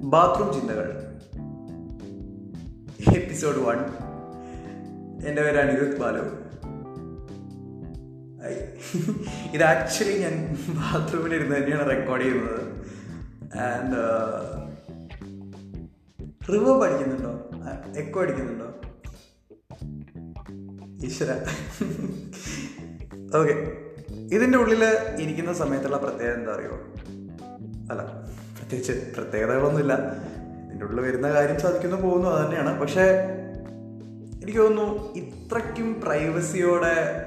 Bathroom ചിന്തകൾ. Episode one. എന്റെ പേര് അനിരുദ്ധ് ബാലു. ഇത് ആക്ച്വലി ഞാൻ ബാത്റൂമിലിരുന്ന് തന്നെയാണ് റെക്കോർഡ് ചെയ്യുന്നത്. ആൻഡ് റിവ് പഠിക്കുന്നുണ്ടോ? എക്കോ അടിക്കുന്നുണ്ടോ? ഈശ്വര. ഓക്കെ. ഇതിന്റെ ഉള്ളിൽ ഇരിക്കുന്ന സമയത്തുള്ള പ്രത്യേകത എന്താ അറിയോ അല്ല. പ്രത്യേകിച്ച് പ്രത്യേകതകളൊന്നുമില്ല. ഇതിന്റെ ഉള്ളിൽ വരുന്ന കാര്യം സാധിക്കുന്നു പോകുന്നു അത് തന്നെയാണ്. പക്ഷേ എനിക്ക് തോന്നുന്നു ഇത്രയ്ക്കും പ്രൈവസിയോടെ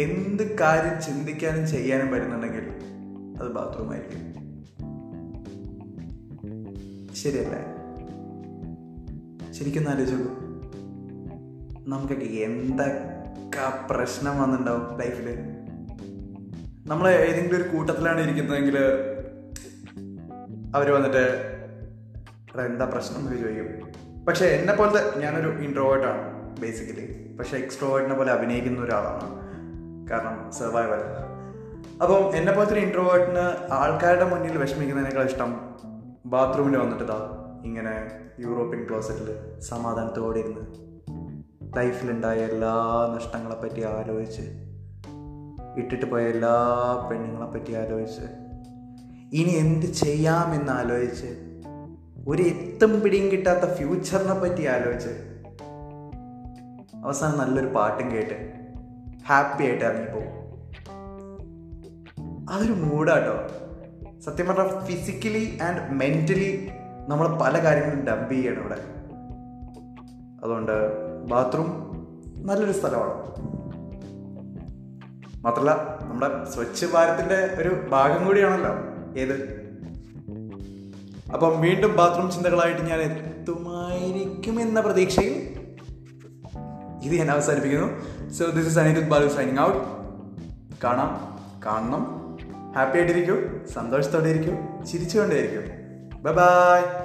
എന്ത് കാര്യം ചിന്തിക്കാനും ചെയ്യാനും പറ്റുന്നുണ്ടെങ്കിൽ അത് ബാത്റൂമായിരിക്കും. ശരിയല്ലേ? ശരിക്കും ആലോചിച്ചു നമുക്കൊക്കെ എന്തൊക്കെ പ്രശ്നം വന്നിട്ടുണ്ടാവും ലൈഫിൽ നമ്മൾ ഏതെങ്കിലും ഒരു കൂട്ടത്തിലാണ് ഇരിക്കുന്നതെങ്കിൽ അവർ വന്നിട്ട് "എടാ, എന്താ പ്രശ്നം എന്ന് ചോദിക്കും. പക്ഷേ എന്നെ പോലത്തെ ഞാനൊരു ഇൻട്രോവേർട്ടാണ് ബേസിക്കലി പക്ഷേ എക്സ്ട്രോവേർട്ടിനെ പോലെ അഭിനയിക്കുന്ന ഒരാളാണ്. കാരണം സർവൈവൽ അപ്പം എന്നെ പോലത്തെ ഒരു ഇൻട്രോവേർട്ടിന് ആൾക്കാരുടെ മുന്നിൽ വിഷമിക്കുന്നതിനേക്കാൾ ഇഷ്ടം ബാത്റൂമിൽ വന്നിട്ട് ഇങ്ങനെ യൂറോപ്യൻ ക്ലോസറ്റിൽ സമാധാനത്തോടെ ഇരുന്ന് ലൈഫിലുണ്ടായ എല്ലാ നഷ്ടങ്ങളെപ്പറ്റി ആലോചിച്ച് ഇട്ടിട്ട് പോയ എല്ലാ പെണ്ണുങ്ങളെപ്പറ്റി ആലോചിച്ച് ഇനി എന്ത് ചെയ്യാമെന്ന് ആലോചിച്ച്. ഒരു എത്തും പിടിയും കിട്ടാത്ത ഫ്യൂച്ചറിനെ പറ്റി ആലോചിച്ച്. അവസാനം നല്ലൊരു പാട്ടും കേട്ട് ഹാപ്പി ആയിട്ട് ഇറങ്ങിപ്പോകും അതൊരു മൂഡാട്ടോ. സത്യം പറഞ്ഞാൽ ഫിസിക്കലി ആൻഡ് മെന്റലി നമ്മൾ പല കാര്യങ്ങളും ഡംപ് ചെയ്യണം ഇവിടെ. അതുകൊണ്ട് ബാത്റൂം നല്ലൊരു സ്ഥലമാണ്. മാത്രമല്ല നമ്മുടെ സ്വച്ഛ് ഭാരത്തിന്റെ ഒരു ഭാഗം കൂടിയാണല്ലോ. ഏത്? അപ്പം വീണ്ടും ബാത്റൂം ചിന്തകളായിട്ട് ഞാൻ എത്തുമായിരിക്കും എന്ന പ്രതീക്ഷയിൽ ഇത് ഞാൻ അവസാനിപ്പിക്കുന്നു. So this is Anirudh Balu signing out കാണാം. കാണണം. ഹാപ്പി ആയിട്ടിരിക്കൂ. സന്തോഷത്തോടെ ഇരിക്കൂ. ചിരിച്ചുകൊണ്ടേയിരിക്കും ബൈ ബൈ